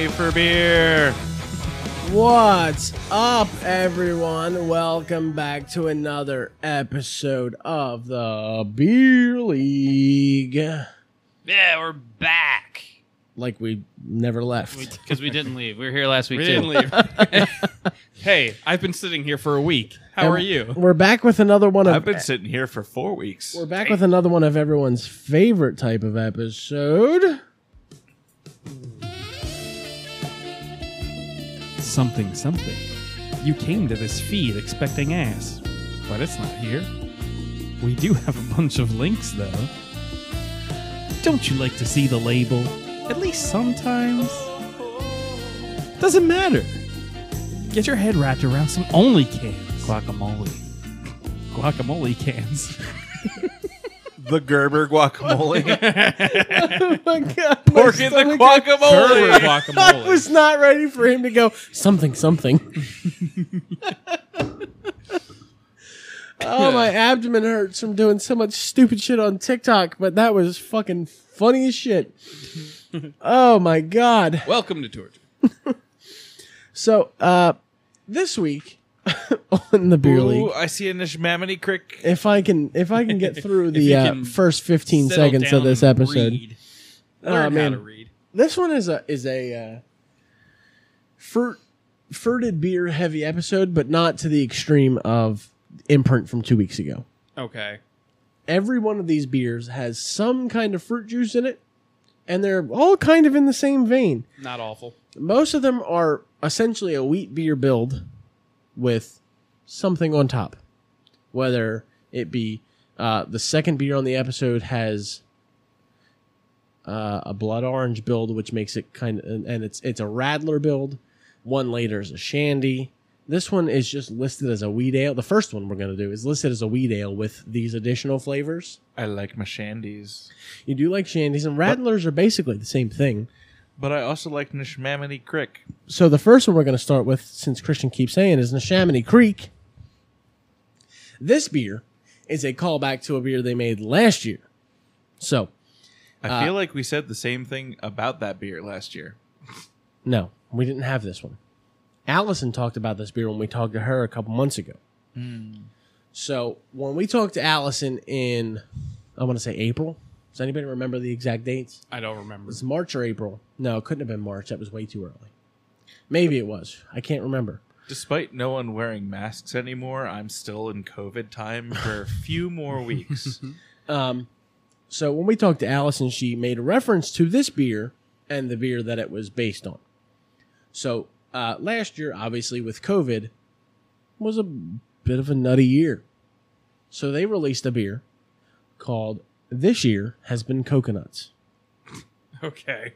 Hooray for beer! What's up, everyone? Welcome back to another episode of the Beer League. Yeah, we're back. Like we never left. Because we didn't leave. We were here last week We too. didn't leave. hey, I've been sitting here for a week. How And are you? We're back with another one of I've been sitting here for four weeks. we're back with another one of everyone's favorite type of episode. Something, something. You came to this feed expecting ass, but it's not here. We do have a bunch of links, though. Don't you like to see the label? At least sometimes. Doesn't matter. Get your head wrapped around some only cans. Guacamole. Guacamole cans. the Gerber guacamole. Oh my god. Pork in the guacamole. Gerber I guacamole. was not ready for him to go something something. oh, my abdomen hurts from doing so much stupid shit on TikTok, but that was fucking funny as shit. Oh my god. Welcome to Torture. So, uh this week on the beer Ooh, league, I see a Nishmaminy Crick. if I can if I can get through the uh, first 15 Settle seconds down of this and episode. read. Oh, Learn how man. to read. This one is a is a uh, fruit fruited beer heavy episode, but not to the extreme of imprint from two weeks ago. Okay. Every one of these beers has some kind of fruit juice in it, and they're all kind of in the same vein. Not awful. Most of them are essentially a wheat beer build with something on top, whether it be uh, the second beer on the episode has uh, a blood orange build, which makes it kind of, and it's it's a Radler build. One later is a Shandy. This one is just listed as a wheat ale. The first one we're going to do is listed as a wheat ale with these additional flavors. I like my shandies. You do like Shandies, and Radlers are basically the same thing. But I also like Nishmaminy Crick. So the first one we're going to start with, since Christian keeps saying, is Neshaminy Creek. This beer is a callback to a beer they made last year. So I uh, feel like we said the same thing about that beer last year. no, we didn't have this one. Allison talked about this beer when we talked to her a couple months ago. Hmm. So when we talked to Allison in, I want to say April. Does anybody remember the exact dates? I don't remember. It's March or April. No, it couldn't have been March. That was way too early. Maybe it was. I can't remember. Despite no one wearing masks anymore, I'm still in COVID time for a few more weeks. Um, so when we talked to Allison, she made a reference to this beer and the beer that it was based on. So uh, last year, obviously with COVID, was a bit of a nutty year. So they released a beer called "This Year Has Been Coconuts," Okay.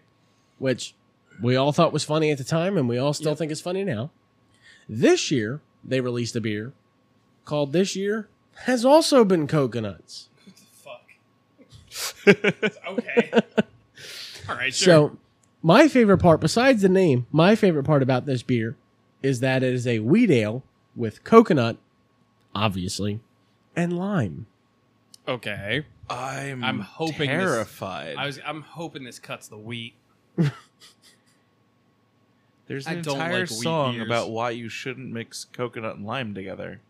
which we all thought was funny at the time, and we all still think is funny now. This year, they released a beer called "This Year Has Also Been Coconuts." Fuck. okay. All right, sure. So, my favorite part, besides the name, my favorite part about this beer is that it is a wheat ale with coconut, obviously, and lime. Okay. I'm I'm hoping this- terrified. I was. I'm hoping this cuts the wheat. There's I an don't entire like wheat song beers. about why you shouldn't mix coconut and lime together.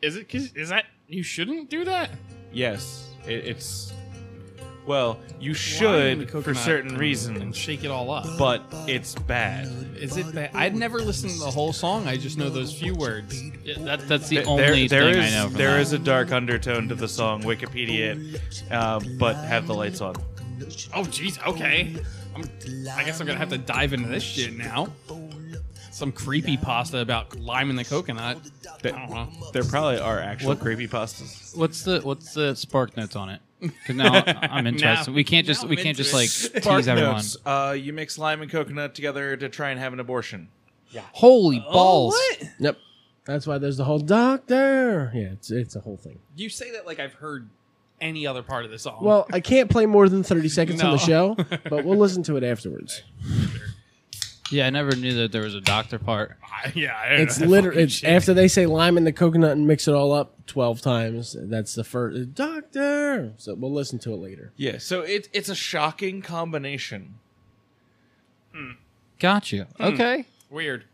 Is it? Cause, is that you shouldn't do that? Yes, it, it's well, you should for certain and- reasons, and shake it all up. but it's bad. Is it bad? I'd never listened to the whole song. I just know those few words. Yeah, that, that's the There- only there thing is- I know. From there that. is a dark undertone to the song. Wikipedia, it, uh, but have the lights on. Oh, jeez. Okay. I'm, I guess I'm gonna have to dive into this shit now. Some creepy pasta about lime and the coconut. I don't know. There probably are actual What? creepy pastas. What's the what's the spark notes on it? Because now I'm interested. Now- we can't just now we I'm can't just like Spark tease everyone. notes. Uh, you mix lime and coconut together to try and have an abortion. Holy balls! Yep. That's why there's the whole doctor. Yeah, it's it's a whole thing. You say that like I've heard any other part of the song. Well, I can't play more than 30 seconds on the No. show, but we'll listen to it afterwards. Yeah, I never knew that there was a doctor part. I- yeah, I- It's I literally it's shit. after they say lime and the coconut and mix it all up 12 times. That's the first doctor. So we'll listen to it later. Yeah, so it, it's a shocking combination. Gotcha. Hmm. Okay. Weird.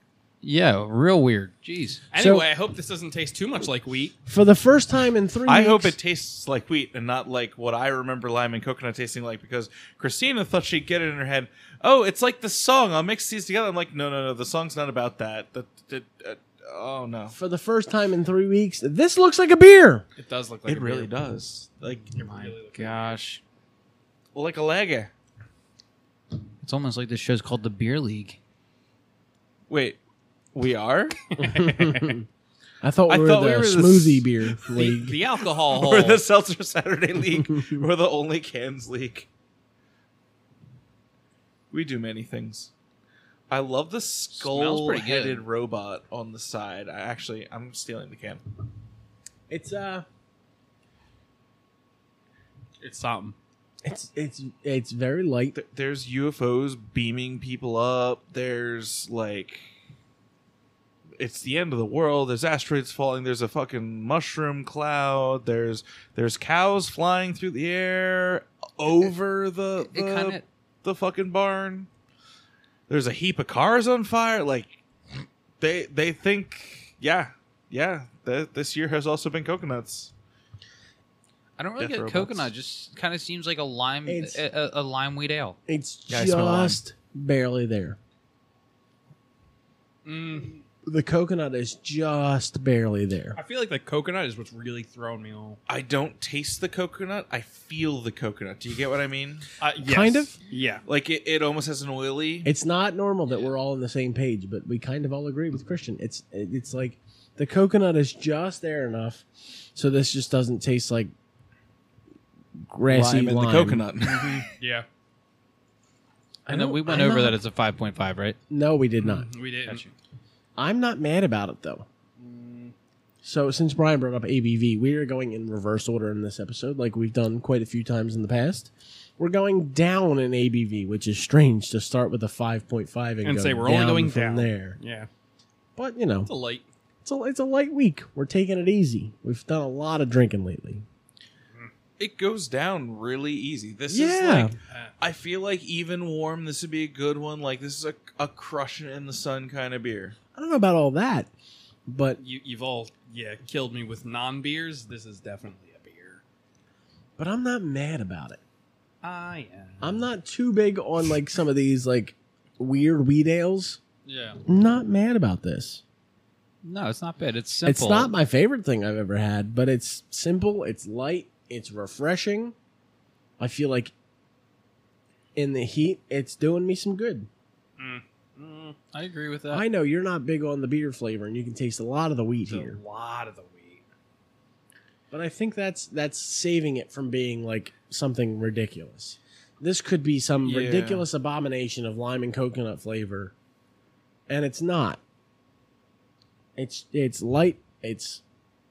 Yeah, real weird. Jeez. Anyway, I hope this doesn't taste too much like wheat. For the first time in three I weeks, hope it tastes like wheat and not like what I remember lime and coconut tasting like because Christina thought she'd get it in her head. Oh, it's like the song. I'll mix these together. I'm like, no, no, no. The song's not about that. The, the, uh, oh no, for the first time in three weeks, this looks like a beer. It does look like it a really beer. does. Like, My gosh. like a lager. It's almost like this show's called the Beer League. Wait, we are. I thought we I were thought the we were the smoothie s- beer The, league. the alcohol hole. We're the Seltzer Saturday League. We're the only cans league. We do many things. I love the Smells pretty good. skull-headed robot on the side. I actually, I'm stealing the can. It's uh, it's something. it's it's it's very light. Th- There's UFOs beaming people up. There's like, it's the end of the world. There's asteroids falling. There's a fucking mushroom cloud. There's there's cows flying through the air over the It the, kind of the fucking barn. There's a heap of cars on fire. Like they they think, yeah, yeah. That this year has also been coconuts. I don't really Death get robots. coconut. Just kind of seems like a lime, It's- a, a, a lime wheat ale. It's Yeah, I smell lime. just barely there. Mm, The coconut is just barely there. I feel like the coconut is what's really throwing me off. I don't taste the coconut. I feel the coconut. Do you get what I mean? Uh, Kind of? Yeah. Like it, it almost has an oily. It's not normal that we're all on the same page, but we kind of all agree with Christian. It's it's like the coconut is just there enough, so this just doesn't taste like grassy lime in lime. the coconut. Yeah. I And then don't- we went I'm over not- that it's a 5.5, right? No, we did not. We didn't. I'm not mad about it though. Mm. So since Brian brought up ABV, we are going in reverse order in this episode, like we've done quite a few times in the past. We're going down in ABV, which is strange to start with a 5.5 and, And go say we're only going from down. there. Yeah. But you know, It's a light. it's a it's a light week. We're taking it easy. We've done a lot of drinking lately. it goes down really easy. This is Yeah. like I feel like even warm. This would be a good one. Like this is a a crushing in the sun kind of beer. I don't know about all that, but You, you've all, yeah, killed me with non beers. This is definitely a beer. but I'm not mad about it. I am. I'm not too big on like some of these like weird wheat ales. Yeah. I'm not mad about this. No, it's not bad. It's simple. It's not my favorite thing I've ever had, but it's simple, it's light, it's refreshing. I feel like in the heat, it's doing me some good. I agree with that. I know you're not big on the beer flavor, and you can taste a lot of the wheat here. a lot of the wheat. But I think that's that's saving it from being like something ridiculous. This could be some Yeah. ridiculous abomination of lime and coconut flavor, and it's not. It's it's light. It's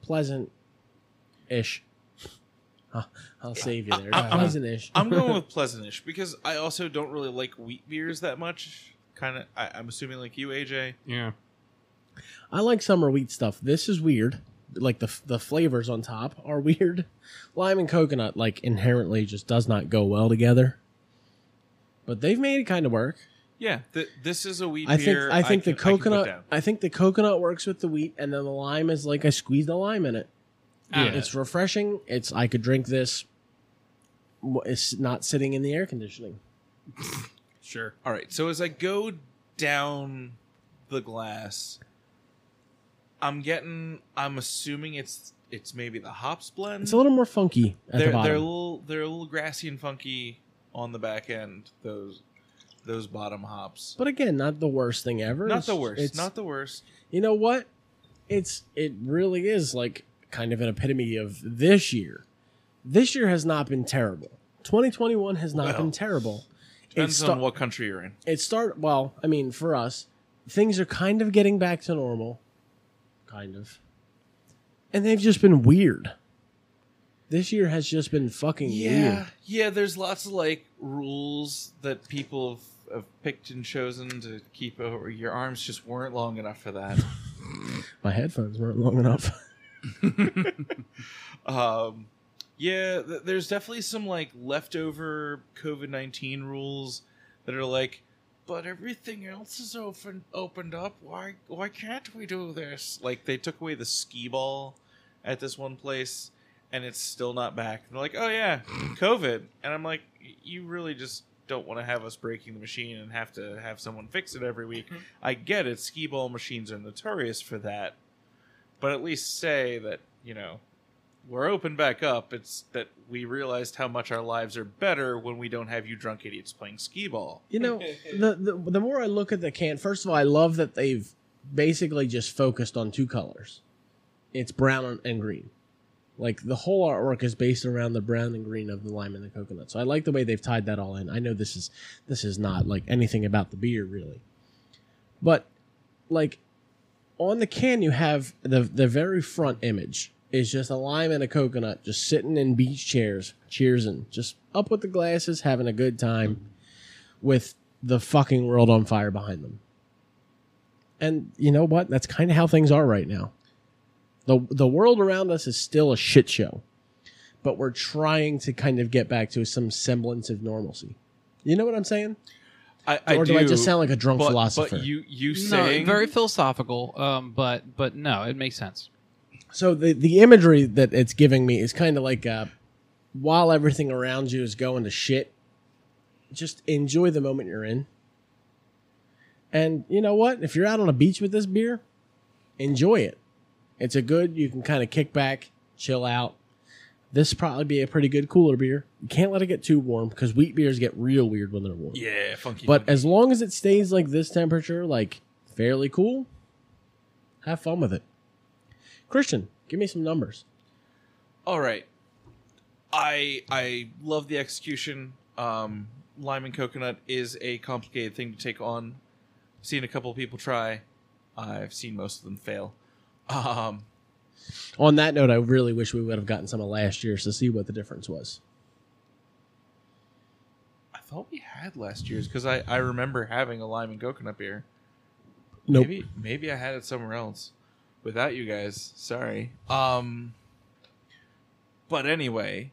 pleasant, ish. I'll save you there. I- I'm- pleasant ish. I'm going with pleasantish because I also don't really like wheat beers that much. Kind of, I'm assuming like you, AJ. Yeah. I like summer wheat stuff. This is weird. Like the the flavors on top are weird. Lime and coconut like inherently just does not go well together. But they've made it kind of work. Yeah, th- this is a wheat I think. I think the can- can coconut down. I, think the coconut works with the wheat and then the lime is like I squeezed a lime in it. Yeah. It's refreshing. It's I could drink this it's not sitting in the air conditioning. Sure. All right, so as I go down the glass, I'm getting. I'm assuming it's it's maybe the hops blend. It's a little more funky at they're the they're a little they're a little grassy and funky on the back end. Those those bottom hops. but again, not the worst thing ever. Not It's- the worst. it's- Not the worst. you know what? It's it really is like kind of an epitome of this year. This year has not been terrible. 2021 has not Well, been terrible. Depends sta- on what country you're in. it start well, I mean, for us, things are kind of getting back to normal. Kind of. And they've just been weird. This year has just been fucking Yeah, weird. yeah. There's lots of like rules that people have, have picked and chosen to keep over. Your arms just weren't long enough for that. My headphones weren't long enough. um, yeah, th- there's definitely some like leftover COVID nineteen rules that are like, but everything else is open opened up. Why why can't we do this? Like they took away the skee ball at this one place and it's still not back. And they're like, "Oh yeah, COVID." And I'm like, "You really just don't want to have us breaking the machine and have to have someone fix it every week." Mm-hmm. I get it. Skee ball machines are notorious for that. But at least say that, you know, we're open back up. It's that we realized how much our lives are better when we don't have you drunk idiots playing skee ball. You know, the, the the more I look at the can, first of all, I love that they've basically just focused on two colors. It's brown and green. Like the whole artwork is based around the brown and green of the lime and the coconut. So I like the way they've tied that all in. I know this is this is not like anything about the beer really. But like on the can you have the the very front image is just a lime and a coconut just sitting in beach chairs, cheersing, just up with the glasses, having a good time with the fucking world on fire behind them. And you know what? That's kind of how things are right now. The the world around us is still a shit show. But we're trying to kind of get back to some semblance of normalcy. You know what I'm saying? I, I or do, I just sound like a drunk but, philosopher? But you you No, saying very philosophical, um, but but no, it makes sense. So the the imagery that it's giving me is kind of like uh, while everything around you is going to shit, just enjoy the moment you're in. And you know what? If you're out on a beach with this beer, enjoy it. It's a good. You can kind of kick back, chill out. This probably be a pretty good cooler beer. You can't let it get too warm because wheat beers get real weird when they're warm. yeah, funky. But funky. as long as it stays like this temperature, like fairly cool, have fun with it. Christian, give me some numbers. all right, I I love the execution. Um, lime and coconut is a complicated thing to take on. I've seen a couple of people try. I've seen most of them fail. Um, On that note, I really wish we would have gotten some of last year's to see what the difference was. I thought we had last year's because I, I remember having a lime and coconut beer. Nope. Maybe maybe I had it somewhere else without you guys. Sorry. Um but anyway,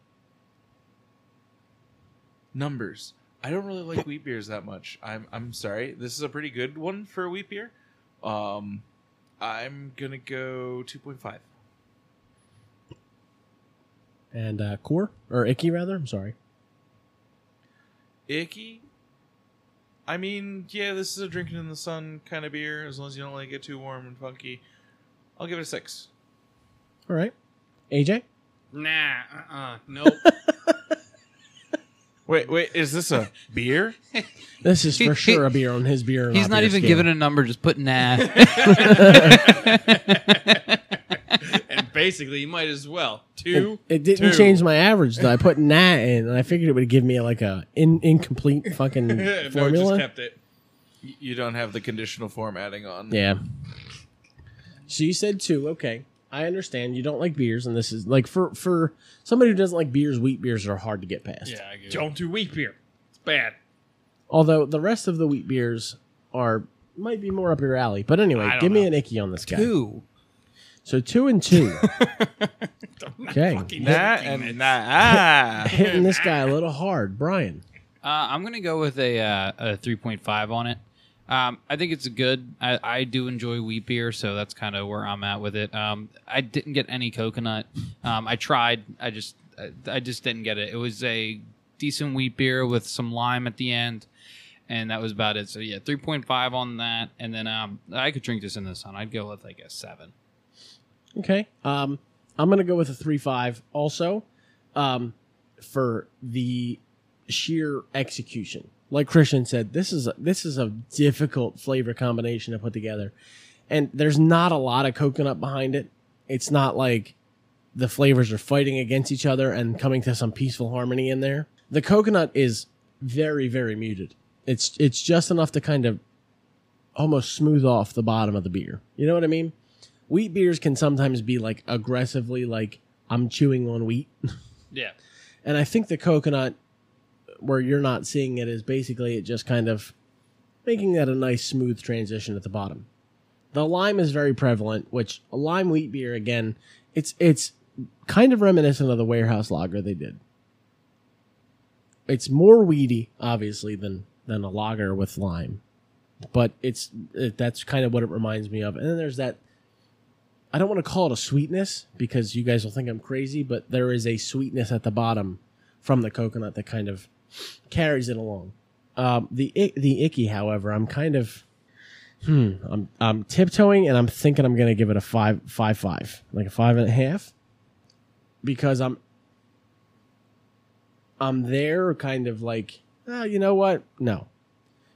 numbers. I don't really like wheat beers that much. I'm I'm sorry. This is a pretty good one for a wheat beer. Um I'm going to go 2.5. And uh, core or icky rather. I'm sorry. Icky. I mean, yeah, this is a drinking in the sun kind of beer as long as you don't like it get too warm and funky. I'll give it a 6. All right, AJ. Nah, uh, uh nope. Wait, wait, is this a beer? This is for sure a beer on his beer. He's not beer even scale. giving a number, just putting nah. and basically, you might as well. Two. It didn't two. change my average though. I put nah in, and I figured it would give me like a in, incomplete fucking no, it formula. just kept it. You don't have the conditional formatting on. Yeah. So you said two. Okay, I understand. You don't like beers, and this is like for for somebody who doesn't like beers. Wheat beers are hard to get past. Yeah, I get Don't do wheat beer. It's bad. Although the rest of the wheat beers are might be more up your alley. But anyway, I don't give me know. an icky on this guy. Two. So two and two. okay, Fucking Nah fucking and nah. hitting this guy a little hard, Brian. Uh, I'm gonna go with a uh, a 3.5 on it. Um, I think it's good. I, I do enjoy wheat beer, so that's kind of where I'm at with it. Um, I didn't get any coconut. Um, I tried. I just I, I just didn't get it. It was a decent wheat beer with some lime at the end, and that was about it. So yeah, 3.5 on that, and then um, I could drink this in the sun. I'd go with like a seven. Okay. Um, I'm gonna go with a three five also, um, for the sheer execution. Like Christian said, this is a, this is a difficult flavor combination to put together, and there's not a lot of coconut behind it. It's not like the flavors are fighting against each other and coming to some peaceful harmony in there. The coconut is very very muted. It's it's just enough to kind of almost smooth off the bottom of the beer. You know what I mean? wheat beers can sometimes be like aggressively like I'm chewing on wheat. Yeah. And I think the coconut where you're not seeing it is basically it just kind of making that a nice smooth transition at the bottom. The lime is very prevalent, which a lime wheat beer again, it's it's kind of reminiscent of the warehouse lager they did. It's more weedy, obviously, than than a lager with lime. But it's it, that's kind of what it reminds me of. And then there's that I don't want to call it a sweetness because you guys will think I'm crazy, but there is a sweetness at the bottom from the coconut that kind of carries it along. Um, the the icky, however, I'm kind of hmm, I'm I'm tiptoeing and I'm thinking I'm gonna give it a five five five, like a five and a half, because I'm I'm there, kind of like, oh, you know what? No,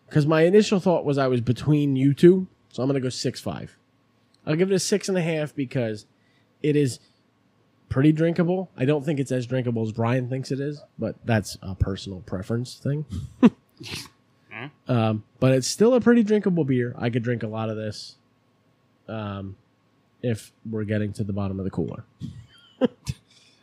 because my initial thought was I was between you two, so I'm gonna go six five. I'll give it a six and a half because it is pretty drinkable. I don't think it's as drinkable as Brian thinks it is, but that's a personal preference thing. um, but it's still a pretty drinkable beer. I could drink a lot of this um, if we're getting to the bottom of the cooler. you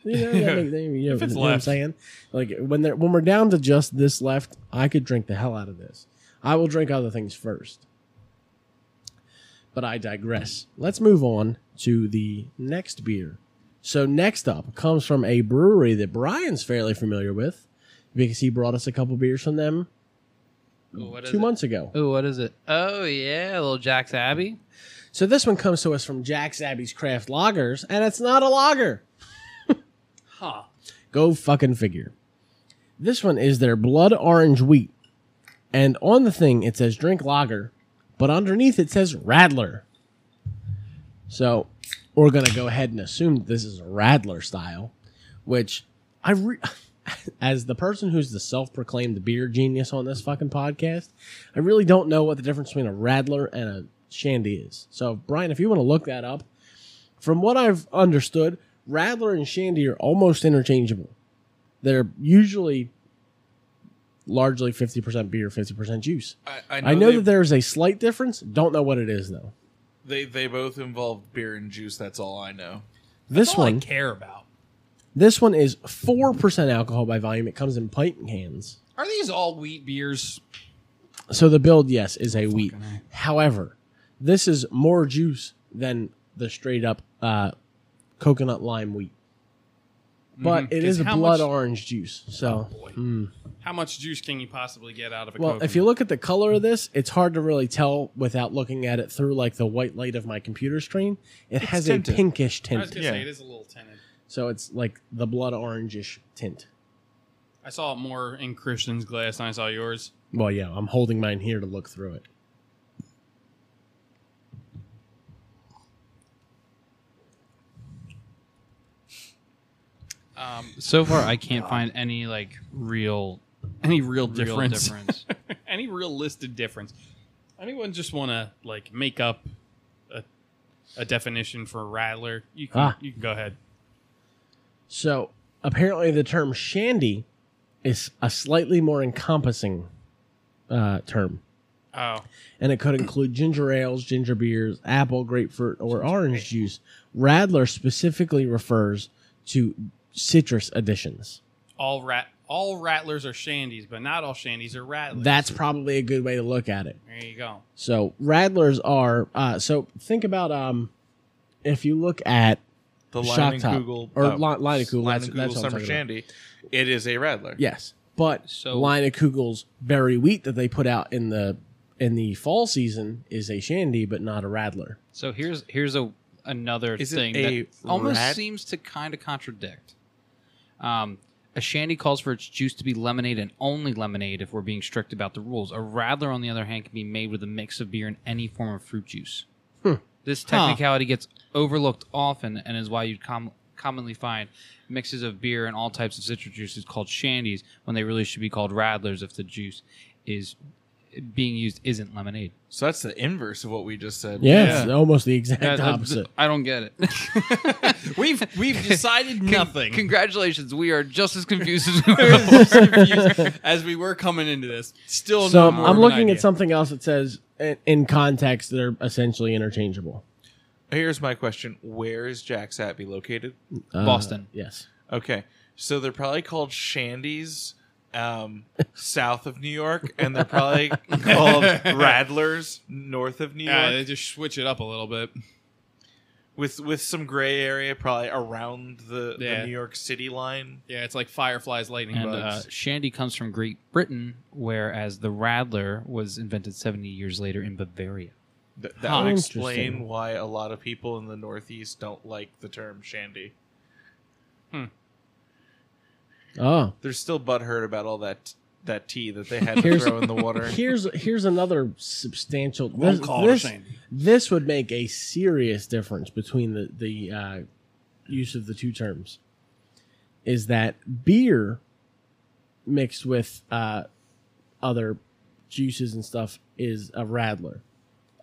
know, yeah, like, you know, If it's you know what I'm saying? Like when they're, when we're down to just this left, I could drink the hell out of this. I will drink other things first. But I digress. Let's move on to the next beer. So next up comes from a brewery that Brian's fairly familiar with because he brought us a couple beers from them Ooh, what is two it? months ago. Oh, what is it? Oh yeah, little Jack's Abbey. So this one comes to us from Jack's Abbey's Craft Lagers, and it's not a lager. Huh. Go fucking figure. This one is their blood orange wheat. And on the thing it says drink lager, but underneath it says Radler. So we're going to go ahead and assume that this is a Radler style, which I re- as the person who's the self-proclaimed beer genius on this fucking podcast, I really don't know what the difference between a Radler and a Shandy is. So Brian, if you want to look that up, from what I've understood, Radler and Shandy are almost interchangeable. They're usually largely 50% beer, 50% juice. I, I know they, that there's a slight difference. Don't know what it is though. They they both involve beer and juice. That's all I know. This That's all I one, care about. this one is 4% alcohol by volume. It comes in pint cans. Are these all wheat beers? So the build, yes, is a wheat. However, this is more juice than the straight up uh, coconut lime wheat. But Mhm. it is a 'Cause how blood much- orange juice. So Oh, boy. mm. How much juice can you possibly get out of a Well, coconut? if you look at the color of this, it's hard to really tell without looking at it through like the white light of my computer screen. It has tinted. a pinkish I was tint, gonna Yeah. say it is a little tinted. so it's like the blood orangish tint. I saw it more in Christian's glass than I saw yours. Well, yeah, I'm holding mine here to look through it. Um, So far, I can't find any like real, any real real difference? difference. any real listed difference? Anyone just want to like make up a, a definition for radler? You can, Ah. you can go ahead. So apparently, the term shandy is a slightly more encompassing uh, term, Oh, and it could include ginger ales, ginger beers, apple, grapefruit, or orange juice. Radler specifically refers to citrus additions. all rat all radlers are shandies, but not all shandies are radlers. That's probably a good way to look at it. there you go. So radlers are uh, so think about um if you look at The Shock Line and top. Kugel Or Li- Leinenkugel, Line that's- and that's Kugel what I'm Summer talking about. Shandy. It is a radler. yes, but So- line of Kugel's berry wheat that they put out in the in the fall season is a shandy, but not a radler. So here's here's a another Is it thing a that almost seems to kind of contradict. Um, a shandy calls for its juice to be lemonade and only lemonade if we're being strict about the rules. A radler, on the other hand, can be made with a mix of beer and any form of fruit juice. This technicality gets overlooked often and is why you'd com- commonly find mixes of beer and all types of citrus juices called shandies when they really should be called radlers if the juice is being used isn't lemonade. So that's the inverse of what we just said. Yeah, it's almost the exact Yeah, opposite. I don't get it. We've we've decided nothing. Congratulations, we are just as confused as we were. as we were coming into this. Still, So no more I'm of an looking idea. at something else that says in, in context they're essentially interchangeable. Here's my question: Where is Jack's Abbey located? Uh, Boston. Yes. Okay, so they're probably called Shandies um, south of New York, and they're probably called Radlers north of New York. Yeah, they just switch it up a little bit. with with some gray area probably around the, Yeah. the New York City line. Yeah, it's like fireflies, lightning And uh, bugs. Shandy comes from Great Britain, whereas the Radler was invented 70 years later in Bavaria. Th- that Huh. would explain why a lot of people in the Northeast don't like the term shandy. Oh, They're still butthurt about all that that tea that they had to Here's- throw in the water. here's here's another substantial. Won't This, call it this, shandy. this would make a serious difference between the the uh, use of the two terms. Is that beer mixed with uh, other juices and stuff is a radler,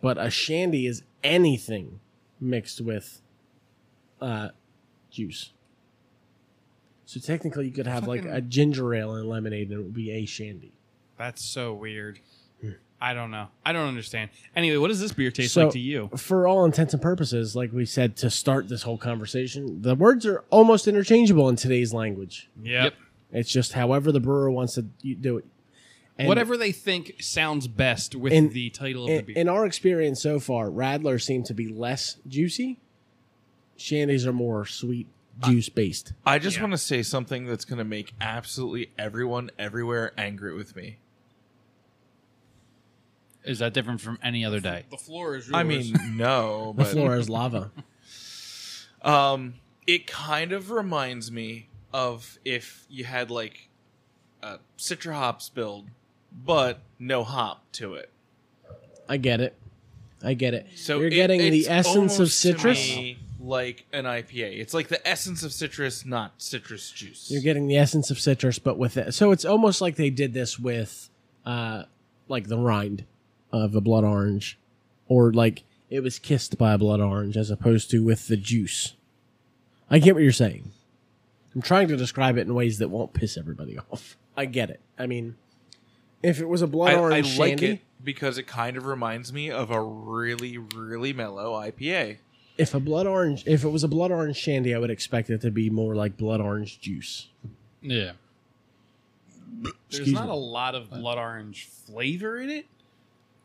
but a shandy is anything mixed with uh, juice. So technically, you could have like Fucking- a ginger ale and lemonade, and it would be a shandy. That's so weird. Hmm. I don't know. I don't understand. Anyway, what does this beer taste So- like to you? for all intents and purposes, like we said to start this whole conversation, the words are almost interchangeable in today's language. Yep. It's just however the brewer wants to y- do it. And Whatever they think sounds best with In- the title of the In, beer. in our experience so far, Radler seem to be less juicy. Shandies are more sweet, juice based. I just Yeah. want to say something that's going to make absolutely everyone everywhere angry with me. Is that different from any other day? the floor is yours. I mean, no, The but floor is lava. Um, it kind of reminds me of if you had like a citra hops build, but no hop to it. I get it. I get it. So you're it- getting the it's essence of almost to citrus. me like an IPA. It's like the essence of citrus, not citrus juice. You're getting the essence of citrus, but with it. So it's almost like they did this with, uh, like the rind of a blood orange, or like it was kissed by a blood orange as opposed to with the juice. I get what you're saying. I'm trying to describe it in ways that won't piss everybody off. I get it. I mean, if it was a blood I, I orange like shandy, it because it kind of reminds me of a really, really mellow IPA. If a blood orange, if it was a blood orange shandy, I would expect it to be more like blood orange juice. Yeah. there's excuse not me. a lot of blood orange flavor in it.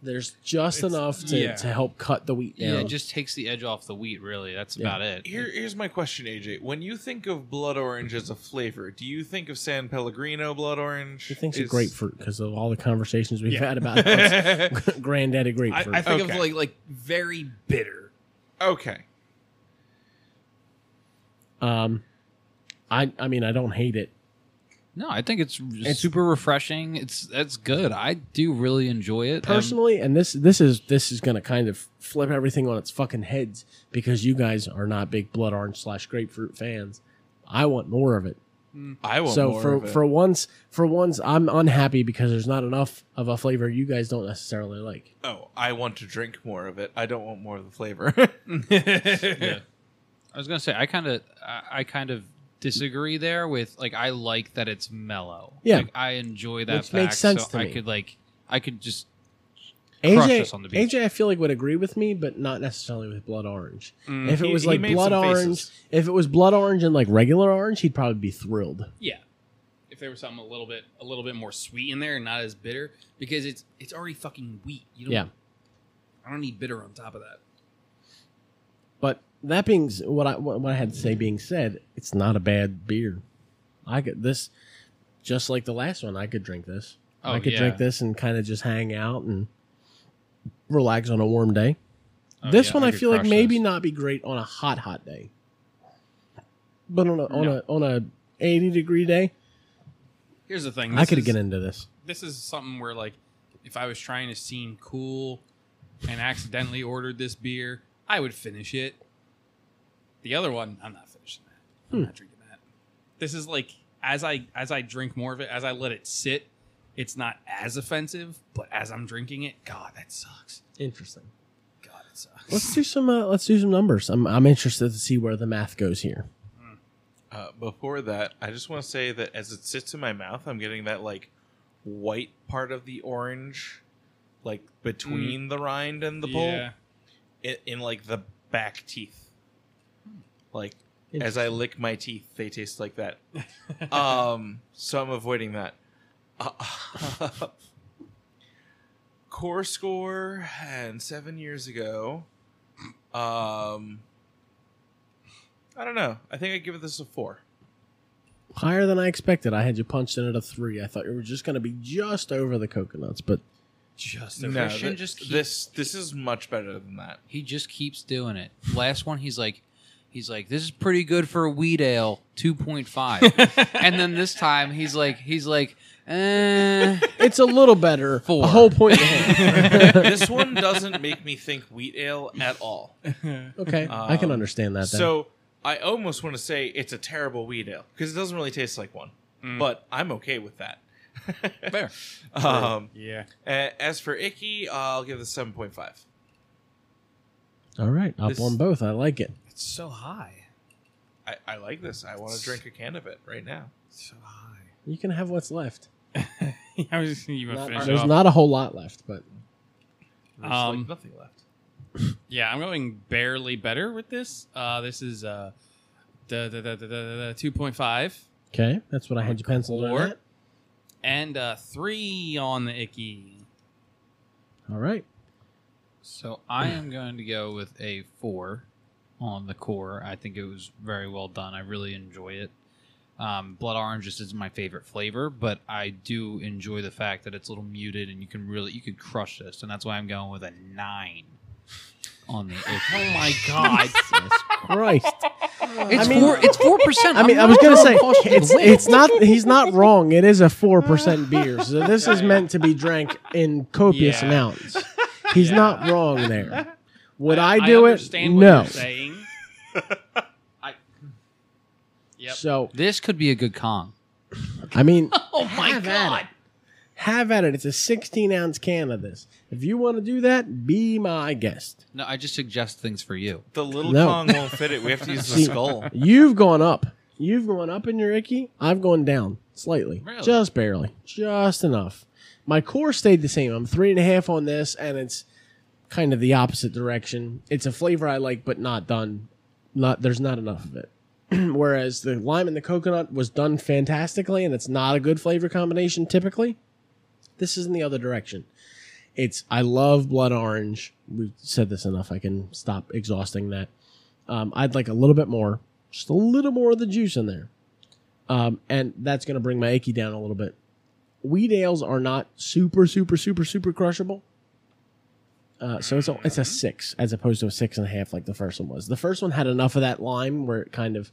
There's just It's- enough to, yeah. to help cut the wheat down. Yeah, it just takes the edge off the wheat, really. That's Yeah. about it. Here, here's my question, AJ. When you think of blood orange as a flavor, do you think of San Pellegrino blood orange? He thinks Is- of grapefruit because of all the conversations we've Yeah. had about granddaddy I, grapefruit. I think Okay. of like like very bitter. Okay. um, I I mean I don't hate it. No, I think it's, It's- super refreshing. It's that's good. I do really enjoy it. Um, Personally, and this this is this is gonna kind of flip everything on its fucking heads because you guys are not big blood orange slash grapefruit fans. I want more of it. I want so more for of it. for once for once I'm unhappy because there's not enough of a flavor you guys don't necessarily like. oh, I want to drink more of it. I don't want more of the flavor. yeah. I was gonna say I kind of I, I kind of disagree there with like I like that it's mellow. Yeah. like, I enjoy that Which fact. makes sense so to I me. could like I could just Crush AJ, on the beach. AJ, I feel like would agree with me, but not necessarily with blood orange. Mm, if it he- was like blood some faces. orange, if it was blood orange and like regular orange, he'd probably be thrilled. Yeah. If there was something a little bit a little bit more sweet in there and not as bitter, because it's it's already fucking wheat. You don't, Yeah. I don't need bitter on top of that. But that being what I what I had to say being said, it's not a bad beer. I could this just like the last one. I could drink this. I Oh, could yeah. drink this and kind of just hang out and relax on a warm day. Oh, this yeah, one I, feel like maybe not be great on a hot hot day, but on a on No. a on a eighty degree day, Here's the thing. I could is- get into this. This is something where like if I was trying to seem cool and accidentally ordered this beer, I would finish it. The other one, I'm not finishing that. I'm Hmm. not drinking that. This is like as I as I drink more of it, as I let it sit, it's not as offensive, but as I'm drinking it, God, that sucks. Interesting. God, it sucks. Let's do some. Uh, let's do some numbers. I'm I'm interested to see where the math goes here. uh, before that, I just want to say that as it sits in my mouth, I'm getting that like white part of the orange, like between the rind and the pulp, yeah. in, in like the back teeth. Like as I lick my teeth, they taste like that. um, so I'm avoiding that. Uh, core score and seven years ago, um, I don't know. I think I give it this a four. Higher than I expected. I had you punched in at a three. I thought you were just going to be just over the coconuts, but Just No, Christian th- just keep- this this is much better than that. He just keeps doing it. Last one, he's like, he's like, this is pretty good for a wheat ale, two point five. and then this time, he's like, he's like, eh. it's a little better. Four. A whole point and a half. this one doesn't make me think wheat ale at all. Okay, I can Um, understand that. Then. So I almost want to say it's a terrible wheat ale because it doesn't really taste like one. But I'm okay with that. Fair. Um, Yeah. a- as for icky, I'll give this seven point five. all right, up this- on both. I like it. It's so high. I, I like this. I want to drink a can of it right now. So high. You can have what's left. I was you want Not- finish it there's off. not a whole lot left, but There's Um, like nothing left. Yeah, I'm going barely better with this. Uh, this is uh, the the the the, the, two point five okay, that's what I had you penciled Four. in at. and uh, three on the icky. All right, So I am going to go with a four on the core. I think it was very well done. I really enjoy it. Um, blood orange just isn't my favorite flavor, but I do enjoy the fact that it's a little muted and you can really you could crush this, and that's why I'm going with a nine on the. Oh my god! Jesus Christ. It's I mean- four. It's four percent. I mean, I was gonna say it's it's not. He's not wrong. It is a four percent beer, so this is meant to be drank in copious Yeah. amounts. He's not wrong there. Would I, I do it? understand what No. you're saying. I. Yep. So This could be a good Kong. I mean, Oh my have at it. Have at it. It's a 16 ounce can of this. If you want to do that, be my guest. No, I just suggest things for you. The little No. Kong won't fit it. We have to use the See- skull. You've gone up. You've gone up in your icky. I've gone down slightly, Really? just barely, just enough. My core stayed the same. I'm three and a half on this, and it's kind of the opposite direction. It's a flavor I like, but not done. Not there's not enough of it. Whereas the lime and the coconut was done fantastically, and it's not a good flavor combination typically. This is in the other direction. It's I love blood orange. We've said this enough. I can stop exhausting that. Um, I'd like a little bit more, just a little more of the juice in there, um, and that's going to bring my icky down a little bit. Wheat ales are not super, super, super, super crushable. Uh, so it's a, it's a six as opposed to a six and a half like the first one was. The first one had enough of that lime where it kind of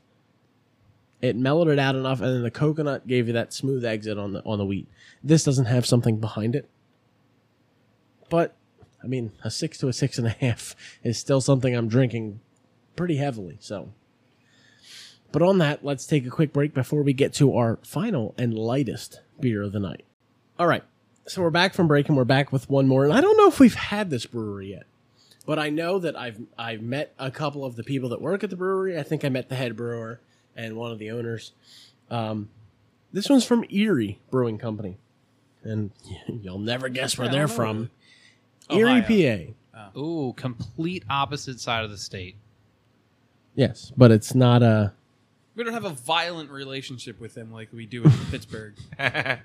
it mellowed it out enough, and then the coconut gave you that smooth exit on the on the wheat. This doesn't have something behind it, but I mean, a six to a six and a half is still something I'm drinking pretty heavily. So, but on that, let's take a quick break before we get to our final and lightest beer of the night. All right, so we're back from break and we're back with one more. And I don't know if we've had this brewery yet, but I know that I've I've met a couple of the people that work at the brewery. I think I met the head brewer and one of the owners. Um, this one's from Erie Brewing Company, and you'll never guess where I they're don't know. from. Erie, Ohio. PA. Ooh, complete opposite side of the state. Yes, but it's not a. We don't have a violent relationship with them like we do in Pittsburgh.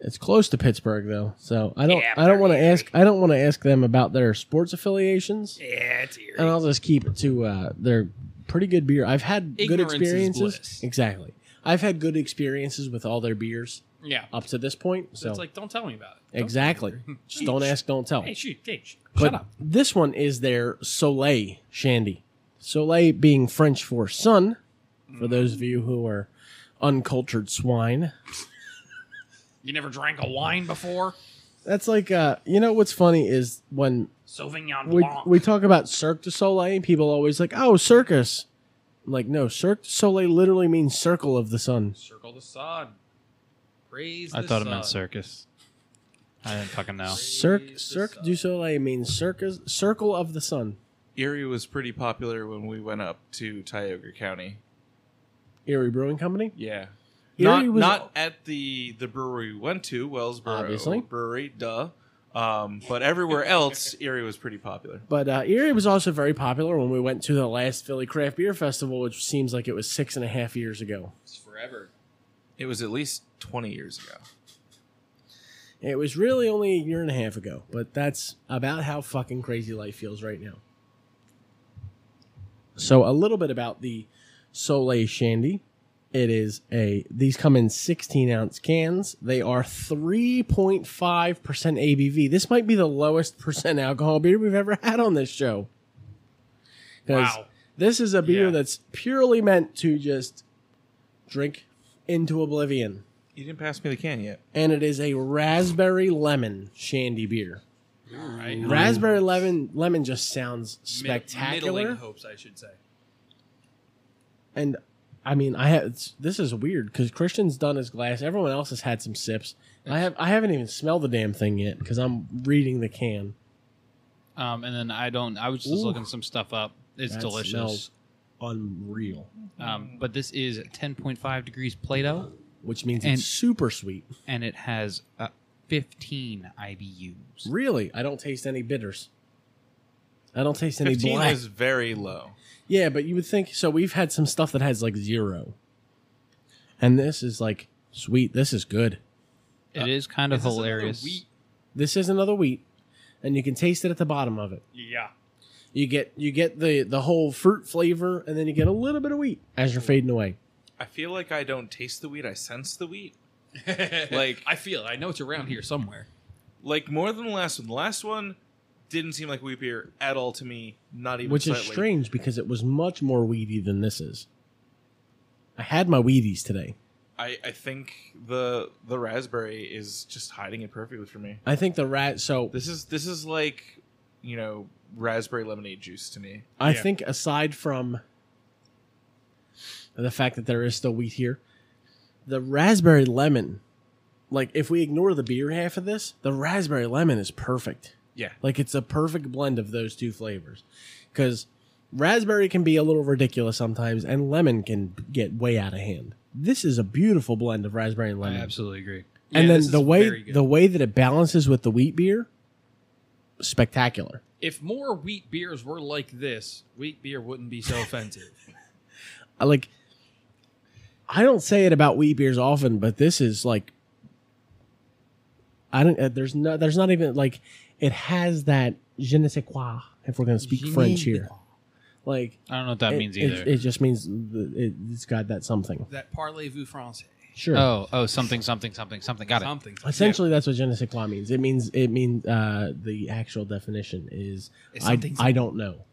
It's close to Pittsburgh though, so I don't. Yeah, I don't want to ask. I don't want to ask them about their sports affiliations, yeah, it's eerie. and I'll just keep it to uh, their pretty good beer. I've had good Ignorance is experiences. Exactly. I've had good experiences with all their beers yeah. up to this point. So it's like, don't tell me about it. Don't exactly. Just don't ask, don't tell. Hey, shoot, hey, sh- But shut up. this one is their Soleil Shandy. Soleil being French for sun, for those of you who are uncultured swine. You never drank a wine before? That's like, uh, you know what's funny is when Sauvignon we, Blanc. we talk about Cirque du Soleil, people always like, oh, circus. I'm like, no, Cirque du Soleil literally means circle of the sun. Circle the sun. Praise I the thought it meant circus. I didn't fucking know. Cirque, Cirque sun. du Soleil means circus, circle of the sun. Erie was pretty popular when we went up to Tioga County. Erie Brewing Company. Yeah. Erie not was- not at the the brewery we went to, Wellsboro Obviously. Brewery, duh. Um, but everywhere else, Erie was pretty popular. But uh, Erie was also very popular when we went to the last Philly Craft Beer Festival, which seems like it was six and a half years ago. It's forever. It was at least twenty years ago. It was really only a year and a half ago, but that's about how fucking crazy life feels right now. So a little bit about the Soleil Shandy. It is a these come in 16 ounce cans. They are 3.5% ABV. This might be the lowest percent alcohol beer we've ever had on this show. 'Cause Wow. This is a beer Yeah. that's purely meant to just drink into oblivion. You didn't pass me the can yet. And it is a raspberry lemon shandy beer. All right. Raspberry lemon lemon just sounds Mid- spectacular. middling hopes, I should say. and I mean, I have this is weird because Christian's done his glass. Everyone else has had some sips. I have I haven't even smelled the damn thing yet because I'm reading the can. Um, and then I don't. I was just Ooh. looking some stuff up. It's That delicious. smells unreal, Um, but this is 10.5 degrees Plato, which means And- it's super sweet. and it has uh, 15 IBUs. Really, I don't taste any bitters. I don't taste any 15 black. is very low. Yeah, but you would think so. We've had some stuff that has like zero, and this is like sweet. This is good. It is kind of Is this another hilarious. wheat? This is another wheat, and you can taste it at the bottom of it. Yeah. You get you get the the whole fruit flavor, and then you get a little bit of wheat as you're fading away. I feel like I don't taste the wheat. I sense the wheat. like I feel it. I know it's around here somewhere. Like more than the last one. The last one didn't seem like wheat beer at all to me. Not even which is strange because it was much more weedy than this is. I had my Wheaties today. I, I think the the raspberry is just hiding it perfectly for me. I think the rat. So This is this is like you know raspberry lemonade juice to me. I Yeah. think aside from the fact that there is still wheat here, the raspberry lemon, like if we ignore the beer half of this, the raspberry lemon is perfect. Yeah. Like it's a perfect blend of those two flavors. Because raspberry can be a little ridiculous sometimes, and lemon can get way out of hand. This is a beautiful blend of raspberry and I lemon. absolutely agree. and Yeah, then the way the way that it balances with the wheat beer, spectacular. If more wheat beers were like this, wheat beer wouldn't be so offensive. I like I don't say it about wheat beers often, but this is like I don't uh, there's no there's not even like it has that je ne sais quoi if we're going to speak Je French sais here. Like I don't know what that it, means it- either. It, just means the, it, it's got that something. that parlez-vous français. Sure. oh, oh, something, something, something, something. Got it. Something. Essentially, that's what je ne sais quoi means. It means it means uh, the actual definition is It's I, something- I don't know.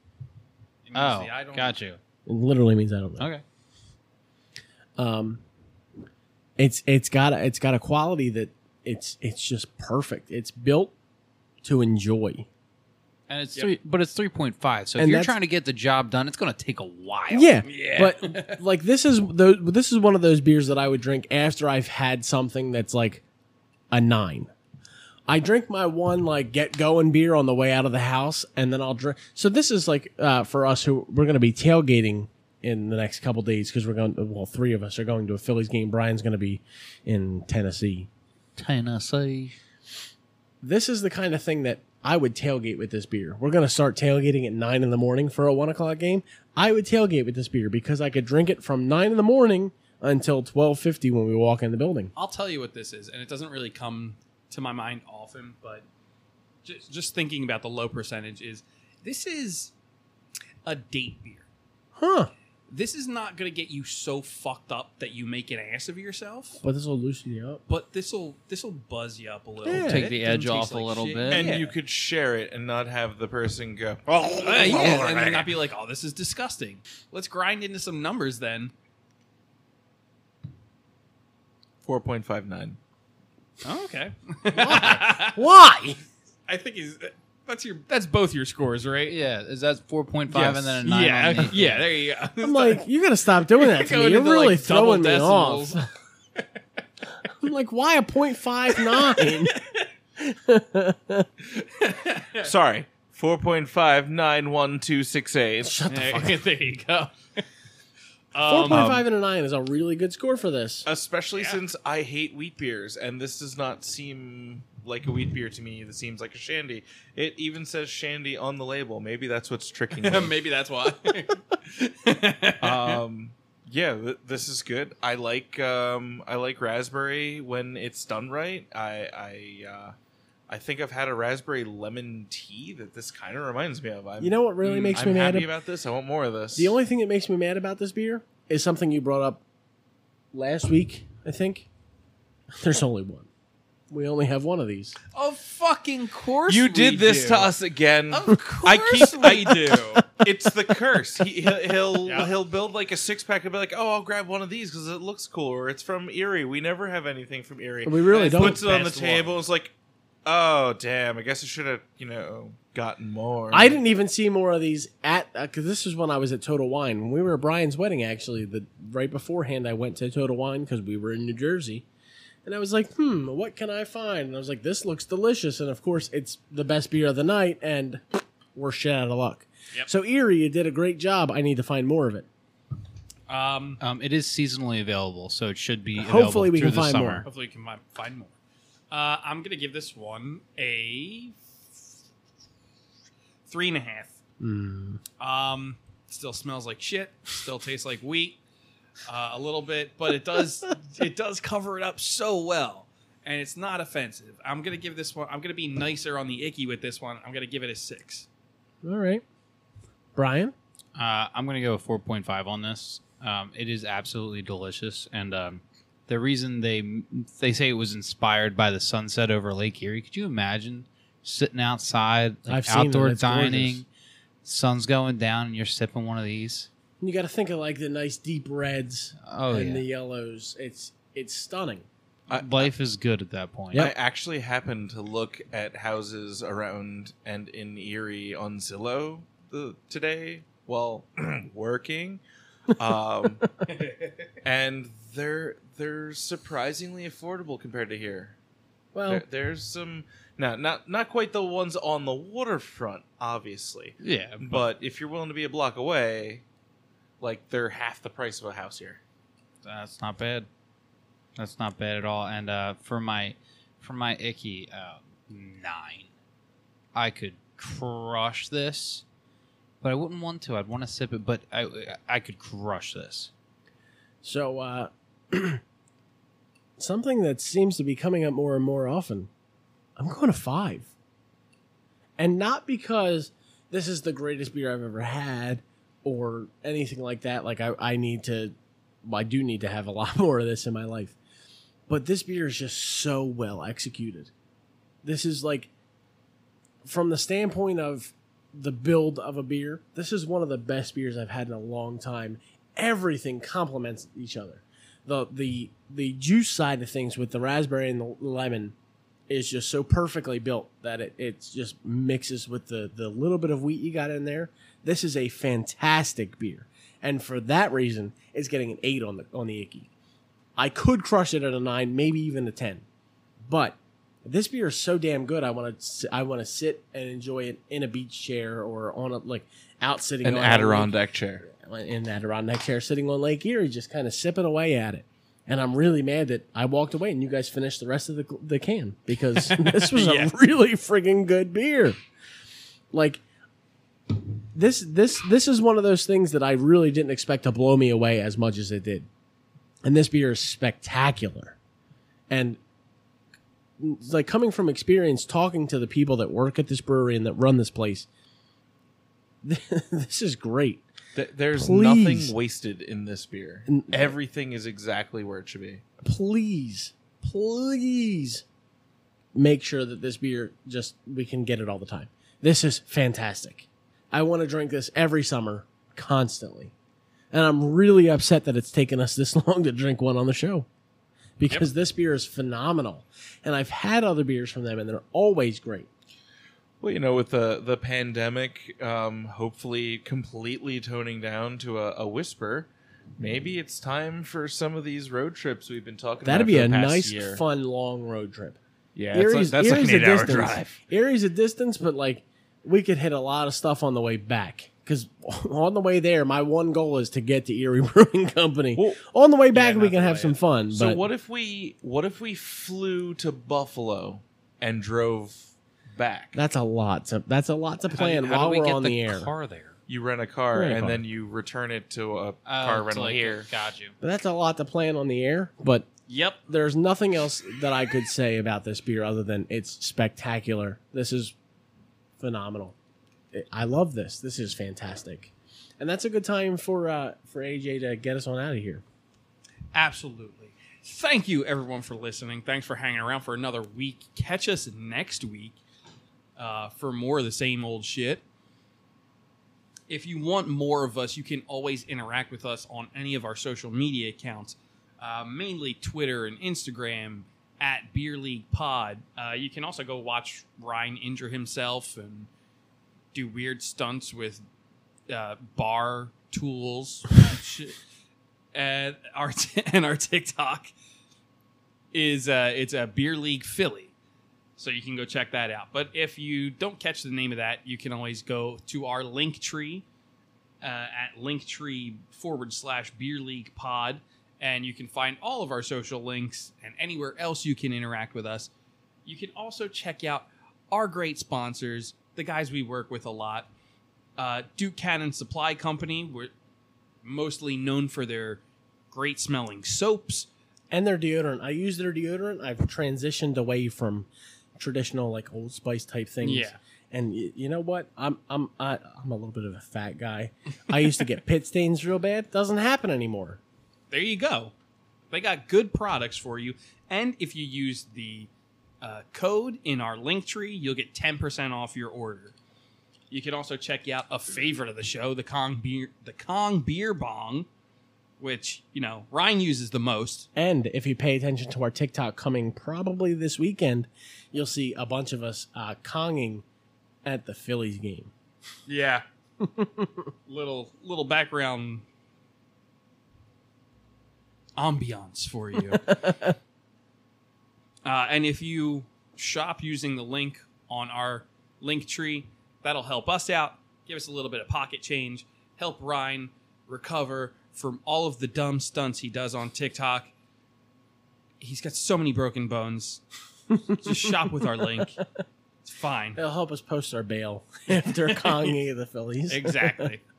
It means Oh, the I don't- got you. It literally means I don't know. Okay. um it's it's got a, it's got a quality that it's it's just perfect it's built to enjoy And it's Yep. three, but it's three point five. So if you're trying to get the job done, it's going to take a while. yeah, Yeah. but like this is the this is one of those beers that i would drink after i've had something that's like a nine i drink my one like get going beer on the way out of the house and then i'll drink so this is like uh, for us who we're going to be tailgating in the next couple days because we're going well three of us are going to a phillies game brian's going to be in tennessee Tennessee. This is the kind of thing that I would tailgate with this beer. We're going to start tailgating at nine in the morning for a one o'clock game. I would tailgate with this beer because I could drink it from nine in the morning until twelve fifty when we walk in the building. I'll tell you what this is, and it doesn't really come to my mind often, but just, just thinking about the low percentage is this is a date beer. Huh? This is not going to get you so fucked up that you make an ass of yourself, But this will loosen you up. but this will this will buzz you up a little. Yeah. bit. Take the Doesn't edge taste off a like little shit. bit. And Yeah. you could share it and not have the person go. Uh, yeah, and then not be like, "Oh, this is disgusting." Let's grind into some numbers then. Four point five nine. Oh, okay. Why? I think he's that's your that's both your scores, right? Yeah, is that four point five Yes. and then a nine? Yeah, on the- yeah. There you go. I'm like, you got to stop doing that to me. You're really like, throwing me off. I'm like, why a point five nine? Sorry. Four point five nine one two six eight. Shut the fuck there, up. there you go. Four Um, point five and a nine is a really good score for this. Especially Yeah. since I hate wheat beers, and this does not seem like a wheat beer to me. This seems like a shandy. It even says shandy on the label. Maybe that's what's tricking me. maybe that's why. um, yeah, th- this is good. I like um, I like raspberry when it's done right. I I uh, I think I've had a raspberry lemon tea that this kind of reminds me of. I'm, You know what really Mm, makes I'm me mad? happy ab- about this. I want more of this. the only thing that makes me mad about this beer is something you brought up last week. I think there's only one. We only have one of these. Of fucking course you we did this do. to us again. Of course I keep- we do. it's the curse. He, he'll he'll, Yeah. he'll build like a six pack and be like, "Oh, I'll grab one of these because it looks cool." Or it's from Erie. We never have anything from Erie. We really don't. Puts it on the Best table. It's like, oh damn! I guess I should have you know gotten more. I didn't even see more of these at uh, because this is when I was at Total Wine when we were at Brian's wedding. Actually, the right beforehand, I went to Total Wine because we were in New Jersey, and I was like, "Hmm, what can I find?" And I was like, "This looks delicious." And of course, it's the best beer of the night, and we're shit out of luck. Yep. So Erie, you did a great job. I need to find more of it. Um, Um, it is seasonally available, so it should be Hopefully we can the find summer. more. hopefully, we can find more. Uh, I'm gonna give this one a three and a half. Mm. Um, still smells like shit. Still tastes like wheat uh, a little bit, but it does it does cover it up so well, and it's not offensive. I'm gonna give this one. I'm gonna be nicer on the icky with this one. I'm gonna give it a six. All right, Brian. Uh, I'm going to go 4.5 on this. Um, it is absolutely delicious, and um, the reason they they say it was inspired by the sunset over Lake Erie. Could you imagine sitting outside, like I've outdoor It's dining, gorgeous. sun's going down, and you're sipping one of these? You got to think of like the nice deep reds Oh and yeah, the yellows. It's it's stunning. I, life is good at that point. I actually happened to look at houses around and in Erie on Zillow the, today while working, um, and they're they're surprisingly affordable compared to here. Well, There, there's some now not not quite the ones on the waterfront, obviously, Yeah, but if you're willing to be a block away, like they're half the price of a house here. That's not bad. That's not bad at all. And uh, for my for my icky uh, nine, I could crush this, but I wouldn't want to. I'd want to sip it, but I I could crush this. So, uh, something that seems to be coming up more and more often. I'm going to five. And not because this is the greatest beer I've ever had or anything like that. Like, I, I need to, I do need to have a lot more of this in my life. But this beer is just so well executed. This is like, from the standpoint of the build of a beer, this is one of the best beers I've had in a long time everything complements each other. The the the juice side of things with the raspberry and the lemon is just so perfectly built that it it just mixes with the the little bit of wheat you got in there. This is a fantastic beer, and for that reason, it's getting an eight on the on the icky. I could crush it at a nine, maybe even a ten, but this beer is so damn good. I want to I want to sit and enjoy it in a beach chair or on a like out sitting An on a lake Adirondack chair. in Adirondack chair sitting on Lake Erie, just kind of sipping away at it. And I'm really mad that I walked away and you guys finished the rest of the, the can because this was Yeah. a really friggin' good beer. Like this, this, this is one of those things that I really didn't expect to blow me away as much as it did. And this beer is spectacular. And like coming from experience, talking to the people that work at this brewery and that run this place. this is great. Th- There's Please. nothing wasted in this beer. Everything is exactly where it should be. please, please make sure that this beer just we can get it all the time. This is fantastic. I want to drink this every summer, constantly. And I'm really upset that it's taken us this long to drink one on the show. Because this beer is phenomenal. And I've had other beers from them and they're always great. Well, you know, with the the pandemic, um, hopefully completely toning down to a, a whisper, maybe it's time for some of these road trips we've been talking about. That'd be a nice, year. fun, long road trip. Yeah, it's like, Erie's, that's like an a eight-hour drive. Erie's a distance, but like we could hit a lot of stuff on the way back. Because on the way there, my one goal is to get to Erie Brewing Company. Well, on the way back, Yeah, we can have some fun. So but what if we what if we flew to Buffalo and drove back? that's a lot. To, that's a lot to plan how do while we we're get on the, air. car there? You rent a car Rent a and car. then you return it to a Oh, car rental like- here. Got you. But that's a lot to plan on the air. But Yep. There's nothing else that I could say about this beer other than it's spectacular. This is phenomenal. I love this. This is fantastic. And that's a good time for uh, for AJ to get us on out of here. Absolutely. Thank you, everyone, for listening. Thanks for hanging around for another week. Catch us next week uh, for more of the same old shit. If you want more of us, you can always interact with us on any of our social media accounts, uh, mainly Twitter and Instagram at Beer League Pod. Uh, you can also go watch Ryne injure himself and do weird stunts with uh, bar tools. and our and our TikTok is uh, it's a beer league Philly, so you can go check that out. But if you don't catch the name of that, you can always go to our link tree uh, at linktree forward slash beer league pod, and you can find all of our social links and anywhere else you can interact with us. You can also check out our great sponsors, the guys we work with a lot. Uh, Duke Cannon Supply Company, we're mostly known for their great smelling soaps. And their deodorant. I use their deodorant. I've transitioned away from traditional like Old Spice type things. Yeah. And y- you know what? I'm I'm I, I'm a little bit of a fat guy. I used to get pit stains real bad. Doesn't happen anymore. There you go. They got good products for you. And if you use the uh, code in our link tree, you'll get 10% off your order. You can also check out a favorite of the show, the Kong beer, the Kong beer bong, which you know Ryne uses the most. And if you pay attention to our TikTok coming probably this weekend, you'll see a bunch of us uh, conging at the Phillies game. Yeah. little little background ambiance for you. uh, and if you shop using the link on our link tree, that'll help us out, give us a little bit of pocket change, help Ryne recover from all of the dumb stunts he does on TikTok. He's got so many broken bones. Just shop with our link. It's fine. It'll help us post our bail after conging at the Phillies. Exactly.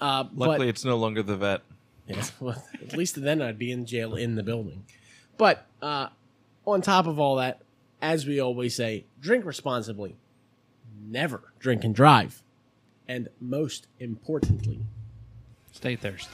Uh, Luckily, but, it's no longer the vet. Yes, well, at least then I'd be in jail in the building. But uh, on top of all that, as we always say, drink responsibly. Never drink and drive. And most importantly, Stay thirsty.